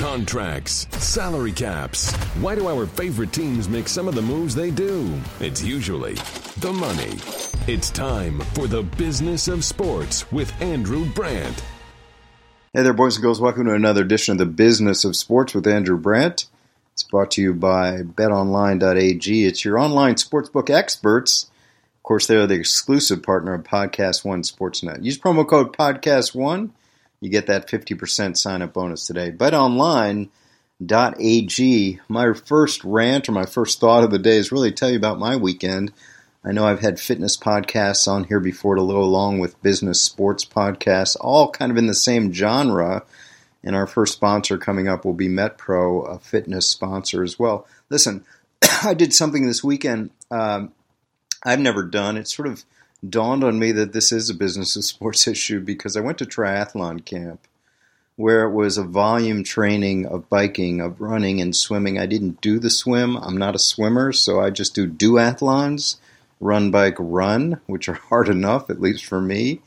Contracts, salary caps. Why do our favorite teams make some of the moves they do? It's usually the money. It's time for the business of sports with Andrew Brandt. Hey there, boys and girls. Welcome to another edition of the Business of Sports with Andrew Brandt. It's brought to you by betonline.ag. It's your online sportsbook experts. Of course, they are the exclusive partner of Podcast One Sportsnet. Use promo code Podcast One you get that 50% sign up bonus today. BetOnline.ag. My first rant or my first thought of the day is really tell you about my weekend. I know I've had fitness podcasts on here before to go along with business sports podcasts, all kind of in the same genre. And our first sponsor coming up will be MetPro, a fitness sponsor as well. Listen, I did something this weekend um, I've never done. It's sort of dawned on me that this is a business of sports issue because I went to triathlon camp where it was a volume training of biking, of running and swimming. I didn't do the swim. I'm not a swimmer, so I just do duathlons, run, bike, run, which are hard enough, at least for me.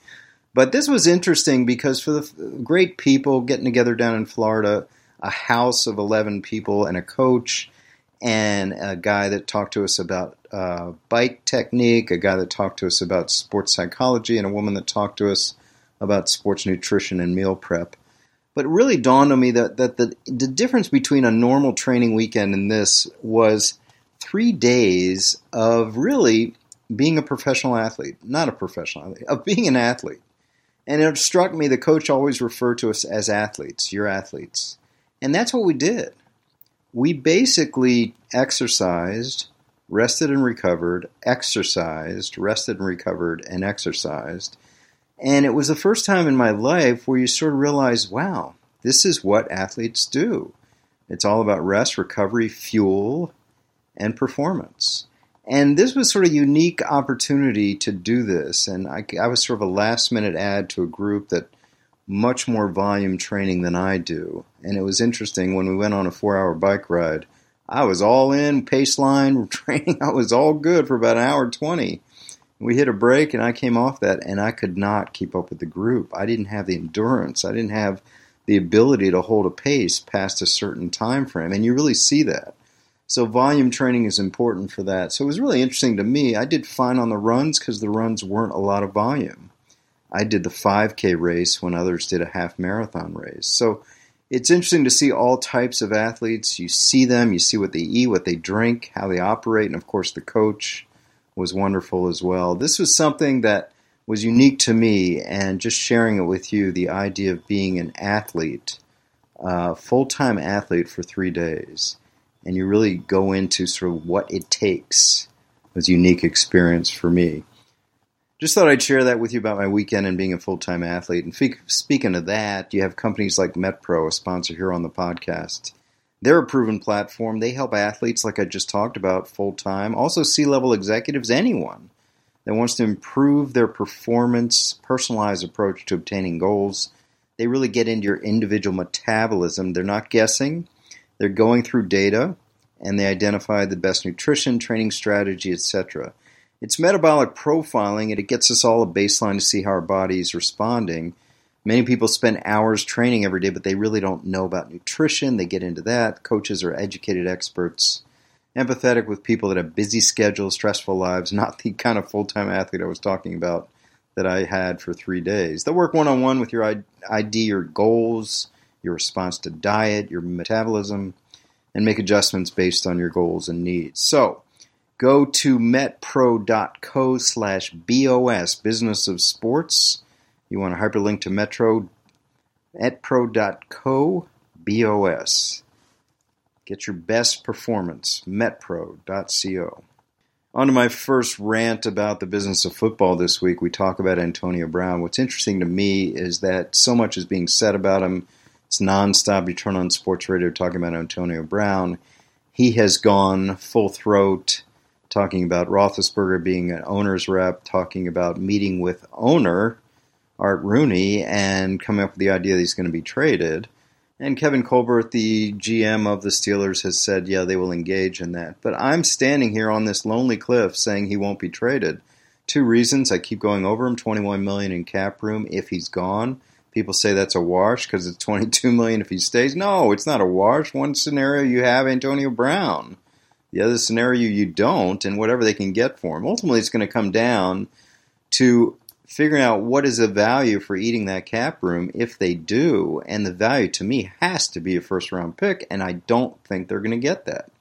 But this was interesting because for the great people getting together down in Florida, a house of 11 people and a coach and a guy that talked to us about uh, bike technique, a guy that talked to us about sports psychology, and a woman that talked to us about sports nutrition and meal prep. But it really dawned on me that, that the, the difference between a normal training weekend and this was three days of really being a professional athlete, not a professional athlete, of being an athlete. And it struck me the coach always referred to us as athletes, you're athletes. And that's what we did we basically exercised, rested and recovered, exercised, rested and recovered, and exercised. And it was the first time in my life where you sort of realize, wow, this is what athletes do. It's all about rest, recovery, fuel, and performance. And this was sort of a unique opportunity to do this. And I, I was sort of a last minute add to a group that much more volume training than I do. And it was interesting when we went on a four hour bike ride. I was all in, pace line training. I was all good for about an hour 20. We hit a break and I came off that and I could not keep up with the group. I didn't have the endurance. I didn't have the ability to hold a pace past a certain time frame. And you really see that. So volume training is important for that. So it was really interesting to me. I did fine on the runs because the runs weren't a lot of volume. I did the 5K race when others did a half marathon race. So it's interesting to see all types of athletes. You see them, you see what they eat, what they drink, how they operate, and of course, the coach was wonderful as well. This was something that was unique to me, and just sharing it with you the idea of being an athlete, full time athlete for three days. And you really go into sort of what it takes was a unique experience for me just thought I'd share that with you about my weekend and being a full time athlete. And speaking of that, you have companies like MetPro, a sponsor here on the podcast. They're a proven platform. They help athletes, like I just talked about, full time. Also, C level executives, anyone that wants to improve their performance, personalized approach to obtaining goals. They really get into your individual metabolism. They're not guessing, they're going through data and they identify the best nutrition, training strategy, etc. It's metabolic profiling, and it gets us all a baseline to see how our body is responding. Many people spend hours training every day, but they really don't know about nutrition. They get into that. Coaches are educated experts, empathetic with people that have busy schedules, stressful lives, not the kind of full time athlete I was talking about that I had for three days. They'll work one on one with your ID, your goals, your response to diet, your metabolism, and make adjustments based on your goals and needs. So, go to metpro.co slash BOS, Business of Sports. You want to hyperlink to MetPro, metpro.co BOS. Get your best performance, metpro.co. On to my first rant about the business of football this week. We talk about Antonio Brown. What's interesting to me is that so much is being said about him. It's nonstop. You turn on sports radio talking about Antonio Brown. He has gone full throat talking about Roethlisberger being an owner's rep, talking about meeting with owner Art Rooney and coming up with the idea that he's going to be traded. And Kevin Colbert, the GM of the Steelers, has said, yeah, they will engage in that. But I'm standing here on this lonely cliff saying he won't be traded. Two reasons. I keep going over him 21 million in cap room if he's gone. People say that's a wash because it's 22 million if he stays. No, it's not a wash. One scenario you have Antonio Brown. The other scenario you don't, and whatever they can get for him. Ultimately, it's going to come down to figuring out what is the value for eating that cap room if they do. And the value to me has to be a first round pick, and I don't think they're going to get that.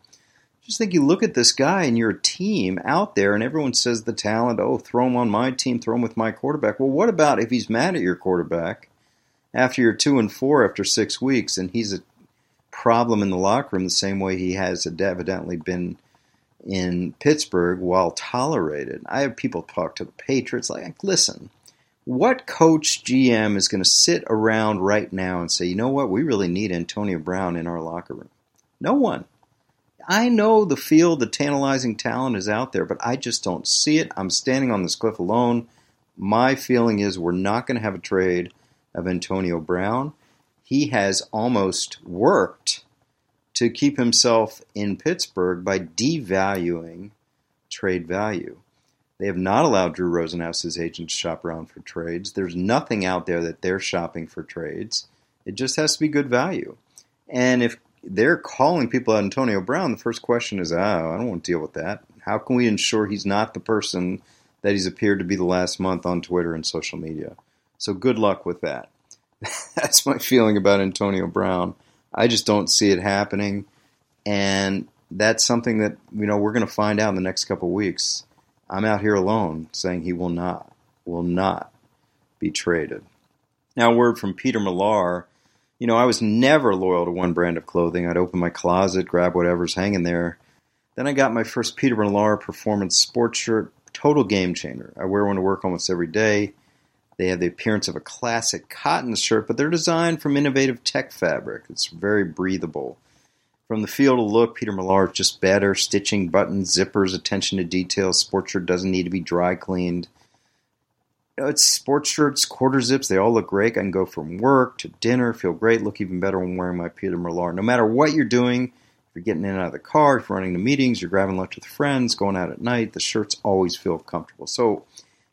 Just think you look at this guy and your team out there, and everyone says the talent, oh, throw him on my team, throw him with my quarterback. Well, what about if he's mad at your quarterback after you're two and four after six weeks, and he's a problem in the locker room the same way he has evidently been in Pittsburgh while tolerated. I have people talk to the Patriots like, listen, what coach GM is going to sit around right now and say, you know what, we really need Antonio Brown in our locker room? No one. I know the field, the tantalizing talent is out there, but I just don't see it. I'm standing on this cliff alone. My feeling is we're not going to have a trade of Antonio Brown. He has almost worked to keep himself in Pittsburgh by devaluing trade value. They have not allowed Drew Rosenhaus, his agent, to shop around for trades. There's nothing out there that they're shopping for trades. It just has to be good value. And if they're calling people Antonio Brown, the first question is, oh, I don't want to deal with that. How can we ensure he's not the person that he's appeared to be the last month on Twitter and social media? So good luck with that. That's my feeling about Antonio Brown. I just don't see it happening, and that's something that you know we're going to find out in the next couple of weeks. I'm out here alone saying he will not, will not be traded. Now, word from Peter Millar. You know, I was never loyal to one brand of clothing. I'd open my closet, grab whatever's hanging there. Then I got my first Peter Millar performance sports shirt, total game changer. I wear one to work almost every day. They have the appearance of a classic cotton shirt, but they're designed from innovative tech fabric. It's very breathable. From the feel to look, Peter Millar is just better. Stitching, buttons, zippers, attention to detail. Sports shirt doesn't need to be dry cleaned. You know, it's sports shirts, quarter zips. They all look great. I can go from work to dinner, feel great, look even better when wearing my Peter Millar. No matter what you're doing, if you're getting in and out of the car, if you're running to meetings, you're grabbing lunch with friends, going out at night, the shirts always feel comfortable. So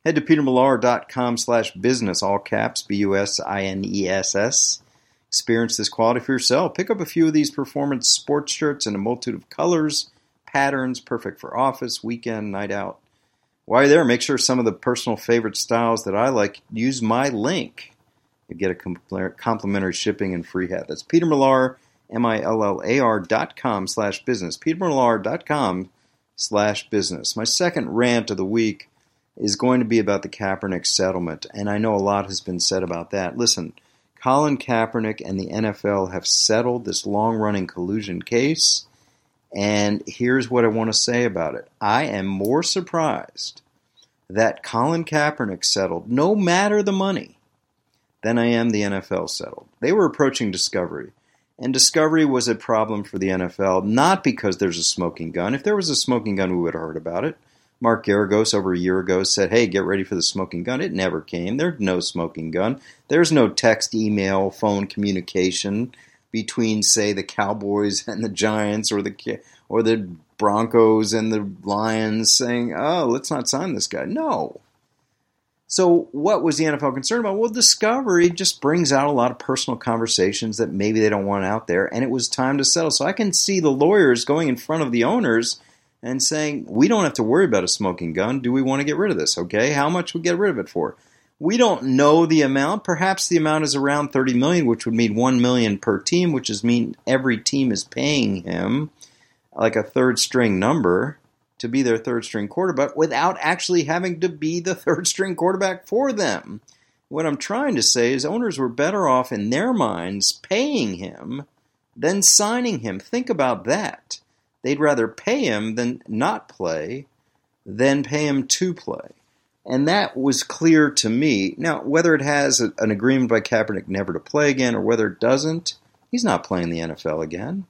Head to petermillar.com slash business, all caps, B-U-S-I-N-E-S-S. Experience this quality for yourself. Pick up a few of these performance sports shirts in a multitude of colors, patterns, perfect for office, weekend, night out. While you're there, make sure some of the personal favorite styles that I like, use my link. You get a complimentary shipping and free hat. That's Peter M-I-L-L-A-R dot com slash business. petermillar.com slash business. My second rant of the week is going to be about the Kaepernick settlement, and I know a lot has been said about that. Listen, Colin Kaepernick and the NFL have settled this long running collusion case, and here's what I want to say about it. I am more surprised that Colin Kaepernick settled, no matter the money, than I am the NFL settled. They were approaching discovery. And discovery was a problem for the NFL, not because there's a smoking gun. If there was a smoking gun, we would have heard about it. Mark Geragos over a year ago said, hey, get ready for the smoking gun. It never came. There's no smoking gun. There's no text, email, phone communication between, say, the Cowboys and the Giants or the or the Broncos and the Lions saying, oh, let's not sign this guy. No. So, what was the NFL concerned about? Well, Discovery just brings out a lot of personal conversations that maybe they don't want out there, and it was time to settle. So, I can see the lawyers going in front of the owners and saying, we don't have to worry about a smoking gun. Do we want to get rid of this? Okay, how much we get rid of it for? We don't know the amount. Perhaps the amount is around 30 million, which would mean 1 million per team, which is mean every team is paying him like a third string number to be their third string quarterback without actually having to be the third string quarterback for them. What I'm trying to say is owners were better off in their minds paying him than signing him. Think about that. They'd rather pay him than not play than pay him to play. And that was clear to me. Now, whether it has a, an agreement by Kaepernick never to play again or whether it doesn't, he's not playing the NFL again.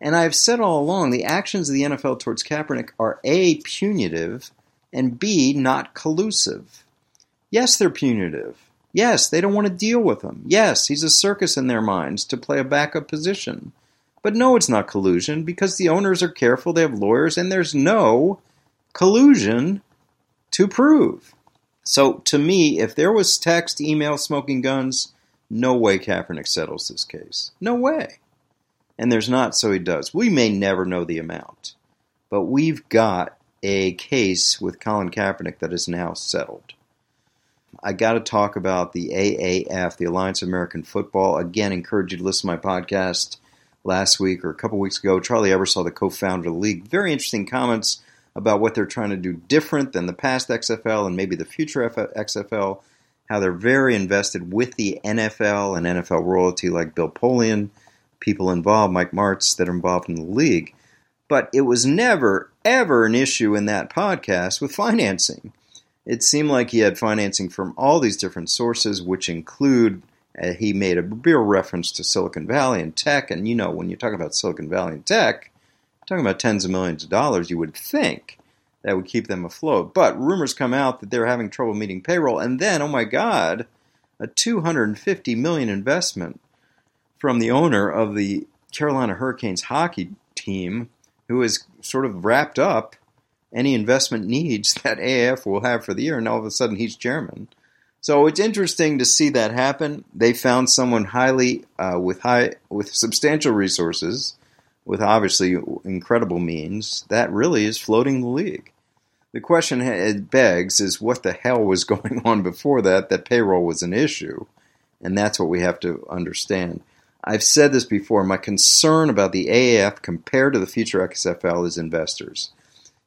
And I've said all along the actions of the NFL towards Kaepernick are A, punitive, and B, not collusive. Yes, they're punitive. Yes, they don't want to deal with him. Yes, he's a circus in their minds to play a backup position. But no, it's not collusion because the owners are careful, they have lawyers, and there's no collusion to prove. So to me, if there was text, email, smoking guns, No way Kaepernick settles this case. No way. And there's not, so he does. We may never know the amount, but we've got a case with Colin Kaepernick that is now settled. I got to talk about the AAF, the Alliance of American Football. Again, encourage you to listen to my podcast last week or a couple weeks ago. Charlie Ebersol, the co-founder of the league, very interesting comments about what they're trying to do different than the past XFL and maybe the future XFL. How they're very invested with the NFL and NFL royalty, like Bill Polian, people involved, Mike Martz, that are involved in the league. But it was never, ever an issue in that podcast with financing. It seemed like he had financing from all these different sources, which include uh, he made a real reference to Silicon Valley and tech. And you know, when you talk about Silicon Valley and tech, talking about tens of millions of dollars, you would think that would keep them afloat. But rumors come out that they're having trouble meeting payroll, and then, oh my God, a 250 million investment from the owner of the Carolina Hurricanes hockey team, who has sort of wrapped up any investment needs that AAF will have for the year, and all of a sudden he's chairman. So it's interesting to see that happen. They found someone highly uh, with high with substantial resources, with obviously incredible means. That really is floating the league. The question it begs is what the hell was going on before that? That payroll was an issue, and that's what we have to understand. I've said this before. My concern about the AAF compared to the future XFL is investors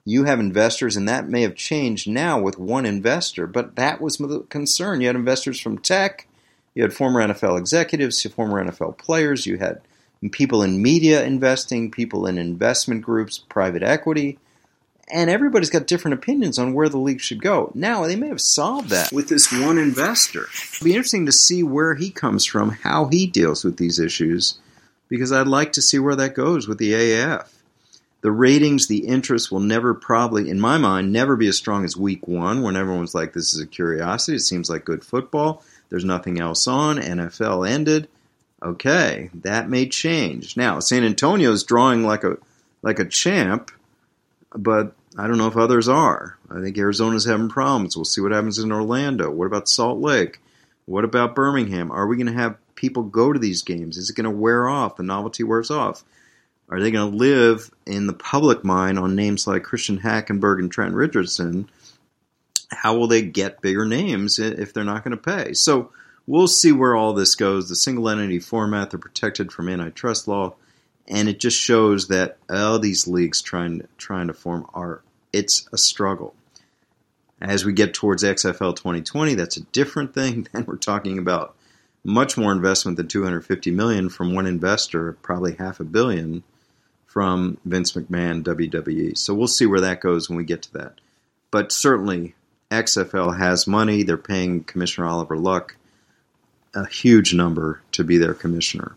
you have investors, and that may have changed now with one investor, but that was the concern. You had investors from tech, you had former NFL executives, former NFL players, you had people in media investing, people in investment groups, private equity, and everybody's got different opinions on where the league should go. Now, they may have solved that with this one investor. It'll be interesting to see where he comes from, how he deals with these issues, because I'd like to see where that goes with the AAF the ratings, the interest will never probably, in my mind, never be as strong as week one when everyone's like, this is a curiosity. It seems like good football. There's nothing else on. NFL ended. Okay, that may change. Now, San Antonio's drawing like a like a champ, but I don't know if others are. I think Arizona's having problems. We'll see what happens in Orlando. What about Salt Lake? What about Birmingham? Are we going to have people go to these games? Is it going to wear off? The novelty wears off. Are they going to live in the public mind on names like Christian Hackenberg and Trent Richardson? How will they get bigger names if they're not going to pay? So we'll see where all this goes. The single entity format, they're protected from antitrust law, and it just shows that all these leagues trying trying to form are it's a struggle. As we get towards XFL 2020, that's a different thing. Then we're talking about much more investment than 250 million from one investor, probably half a billion from Vince McMahon, WWE. So we'll see where that goes when we get to that. But certainly, XFL has money. They're paying Commissioner Oliver Luck a huge number to be their commissioner.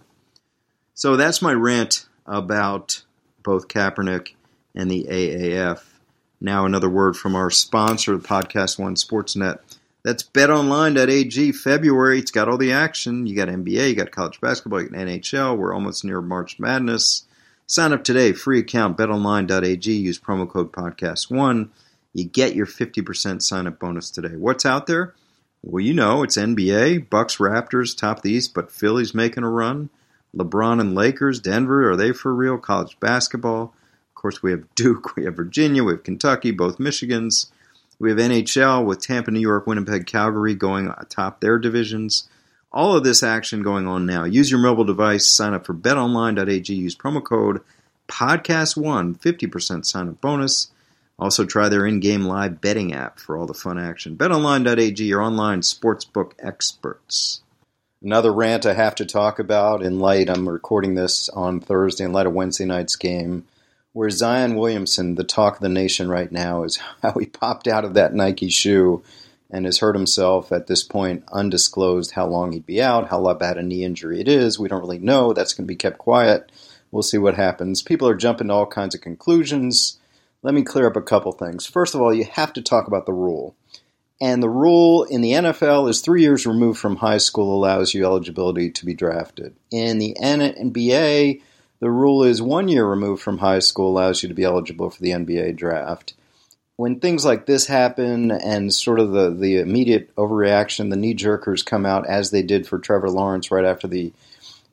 So that's my rant about both Kaepernick and the AAF. Now, another word from our sponsor, the Podcast One Sportsnet. That's betonline.ag. February, it's got all the action. You got NBA, you got college basketball, you got NHL. We're almost near March Madness. Sign up today, free account, betonline.ag. Use promo code podcast1. You get your 50% sign up bonus today. What's out there? Well, you know, it's NBA, Bucks, Raptors, top of the East, but Philly's making a run. LeBron and Lakers, Denver, are they for real? College basketball. Of course, we have Duke, we have Virginia, we have Kentucky, both Michigans. We have NHL with Tampa, New York, Winnipeg, Calgary going atop their divisions. All of this action going on now. Use your mobile device, sign up for betonline.ag, use promo code podcast1, 50% sign up bonus. Also, try their in game live betting app for all the fun action. BetOnline.ag, your online sportsbook experts. Another rant I have to talk about in light, I'm recording this on Thursday in light of Wednesday night's game, where Zion Williamson, the talk of the nation right now, is how he popped out of that Nike shoe and has hurt himself at this point, undisclosed how long he'd be out, how bad a knee injury it is. We don't really know. That's going to be kept quiet. We'll see what happens. People are jumping to all kinds of conclusions. Let me clear up a couple things. First of all, you have to talk about the rule. And the rule in the NFL is three years removed from high school allows you eligibility to be drafted. In the NBA, the rule is one year removed from high school allows you to be eligible for the NBA draft. When things like this happen and sort of the, the immediate overreaction, the knee jerkers come out as they did for Trevor Lawrence right after the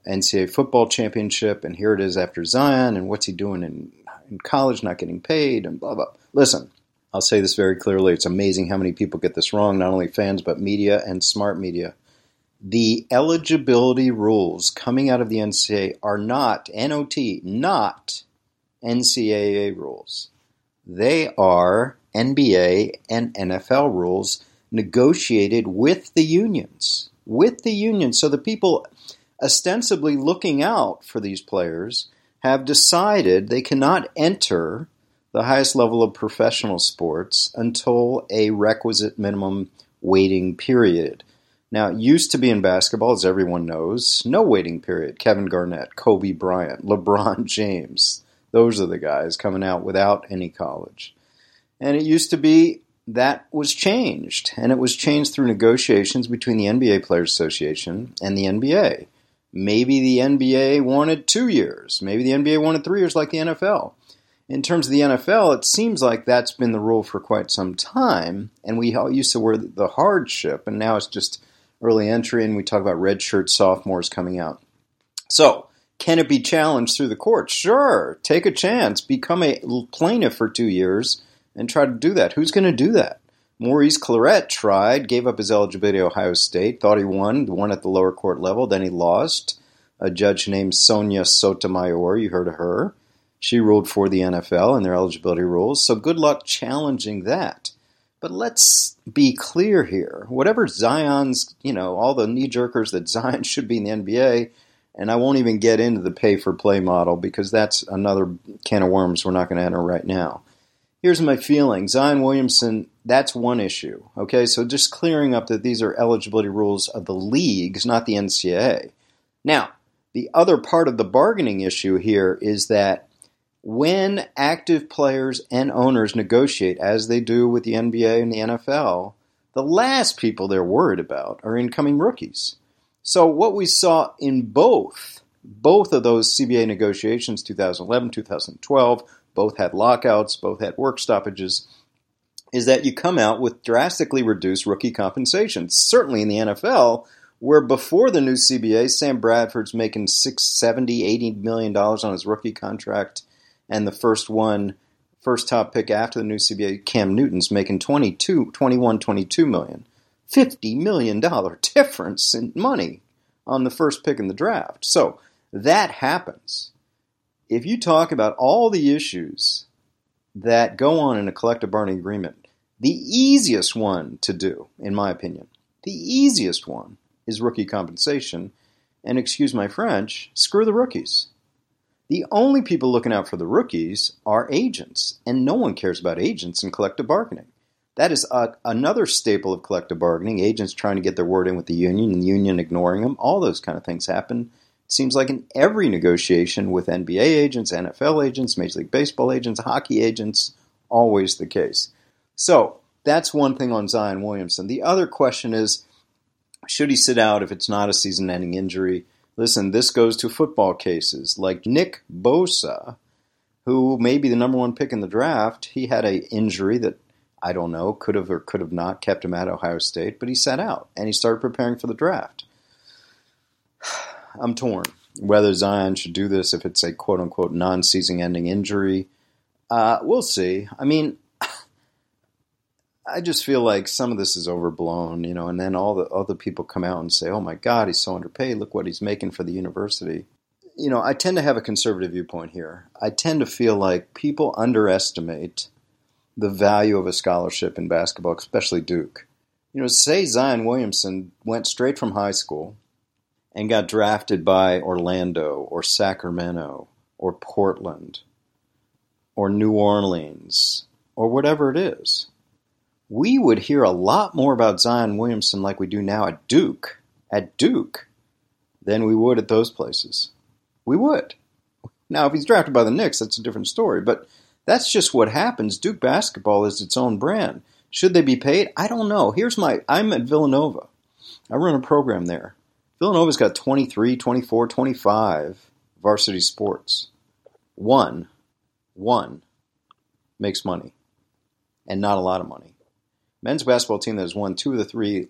NCAA football championship, and here it is after Zion, and what's he doing in, in college, not getting paid, and blah, blah. Listen, I'll say this very clearly. It's amazing how many people get this wrong, not only fans, but media and smart media. The eligibility rules coming out of the NCAA are not, NOT, not NCAA rules. They are NBA and NFL rules negotiated with the unions. With the unions. So the people ostensibly looking out for these players have decided they cannot enter the highest level of professional sports until a requisite minimum waiting period. Now, it used to be in basketball, as everyone knows, no waiting period. Kevin Garnett, Kobe Bryant, LeBron James, those are the guys coming out without any college. And it used to be that was changed, and it was changed through negotiations between the NBA Players Association and the NBA. Maybe the NBA wanted two years, maybe the NBA wanted three years, like the NFL. In terms of the NFL, it seems like that's been the rule for quite some time, and we all used to wear the hardship, and now it's just early entry, and we talk about redshirt sophomores coming out. So, can it be challenged through the court? Sure. Take a chance. Become a plaintiff for two years and try to do that. Who's going to do that? Maurice Clarett tried, gave up his eligibility at Ohio State, thought he won, won at the lower court level, then he lost. A judge named Sonia Sotomayor, you heard of her. She ruled for the NFL and their eligibility rules, so good luck challenging that. But let's be clear here. Whatever Zion's, you know, all the knee jerkers that Zion should be in the NBA, and I won't even get into the pay for play model because that's another can of worms we're not going to enter right now. Here's my feeling Zion Williamson, that's one issue. Okay, so just clearing up that these are eligibility rules of the leagues, not the NCAA. Now, the other part of the bargaining issue here is that when active players and owners negotiate, as they do with the NBA and the NFL, the last people they're worried about are incoming rookies. So what we saw in both both of those CBA negotiations, 2011, 2012, both had lockouts, both had work stoppages, is that you come out with drastically reduced rookie compensation. Certainly in the NFL, where before the new CBA, Sam Bradford's making six, 70, 80 million dollars on his rookie contract, and the first one, first top pick after the new CBA, Cam Newton's making 22, 21, 22 million. $50 million difference in money on the first pick in the draft. So that happens. If you talk about all the issues that go on in a collective bargaining agreement, the easiest one to do, in my opinion, the easiest one is rookie compensation. And excuse my French, screw the rookies. The only people looking out for the rookies are agents, and no one cares about agents in collective bargaining. That is a, another staple of collective bargaining. Agents trying to get their word in with the union and the union ignoring them. All those kind of things happen. It seems like in every negotiation with NBA agents, NFL agents, Major League Baseball agents, hockey agents, always the case. So that's one thing on Zion Williamson. The other question is should he sit out if it's not a season ending injury? Listen, this goes to football cases like Nick Bosa, who may be the number one pick in the draft. He had an injury that I don't know, could have or could have not kept him at Ohio State, but he sat out and he started preparing for the draft. I'm torn whether Zion should do this if it's a quote unquote non season ending injury. Uh, we'll see. I mean, I just feel like some of this is overblown, you know, and then all the other people come out and say, oh my God, he's so underpaid. Look what he's making for the university. You know, I tend to have a conservative viewpoint here. I tend to feel like people underestimate the value of a scholarship in basketball, especially Duke. You know, say Zion Williamson went straight from high school and got drafted by Orlando or Sacramento or Portland or New Orleans or whatever it is. We would hear a lot more about Zion Williamson like we do now at Duke, at Duke, than we would at those places. We would. Now, if he's drafted by the Knicks, that's a different story. But that's just what happens. Duke basketball is its own brand. Should they be paid? I don't know. Here's my I'm at Villanova. I run a program there. Villanova's got 23, 24, 25 varsity sports. One, one makes money. and not a lot of money. Men's basketball team that has won two of the three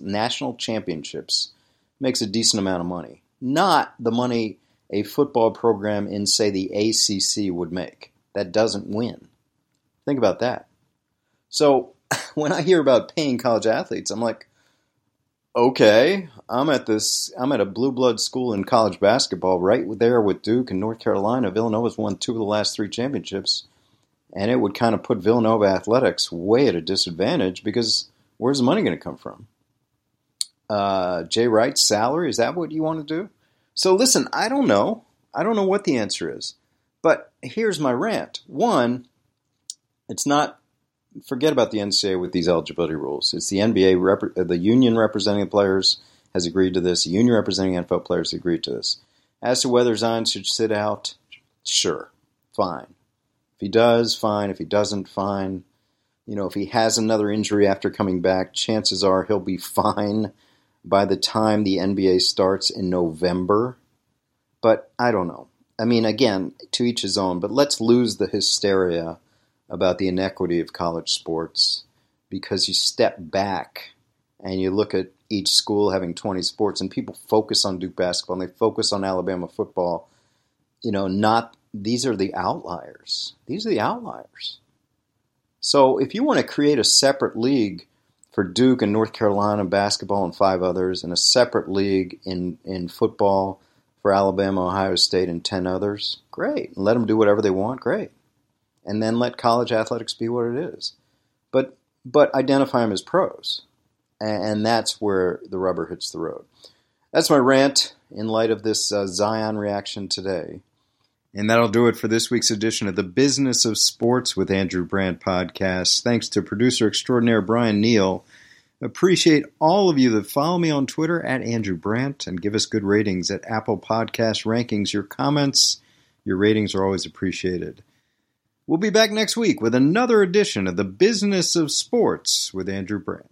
national championships makes a decent amount of money. Not the money a football program in, say, the ACC would make. That doesn't win. Think about that. So when I hear about paying college athletes, I'm like, okay, I'm at this. I'm at a blue blood school in college basketball, right there with Duke and North Carolina. Villanova's won two of the last three championships, and it would kind of put Villanova athletics way at a disadvantage because where's the money going to come from? Uh, Jay Wright's salary is that what you want to do? So listen, I don't know. I don't know what the answer is, but here's my rant. One, it's not forget about the NCAA with these eligibility rules. It's the NBA, rep- uh, the union representing the players has agreed to this. The union representing NFL players agreed to this. As to whether Zion should sit out, sure, fine. If he does, fine. If he doesn't, fine. You know, if he has another injury after coming back, chances are he'll be fine by the time the NBA starts in November. But I don't know. I mean, again, to each his own, but let's lose the hysteria about the inequity of college sports because you step back and you look at each school having 20 sports and people focus on Duke basketball and they focus on Alabama football. You know, not these are the outliers. These are the outliers. So if you want to create a separate league for Duke and North Carolina basketball and five others, and a separate league in, in football for Alabama, Ohio State, and 10 others, great. Let them do whatever they want, great and then let college athletics be what it is. But but identify them as pros, and that's where the rubber hits the road. That's my rant in light of this uh, Zion reaction today. And that'll do it for this week's edition of the Business of Sports with Andrew Brandt podcast. Thanks to producer extraordinaire Brian Neal. Appreciate all of you that follow me on Twitter at Andrew Brandt and give us good ratings at Apple Podcast Rankings. Your comments, your ratings are always appreciated. We'll be back next week with another edition of the Business of Sports with Andrew Brandt.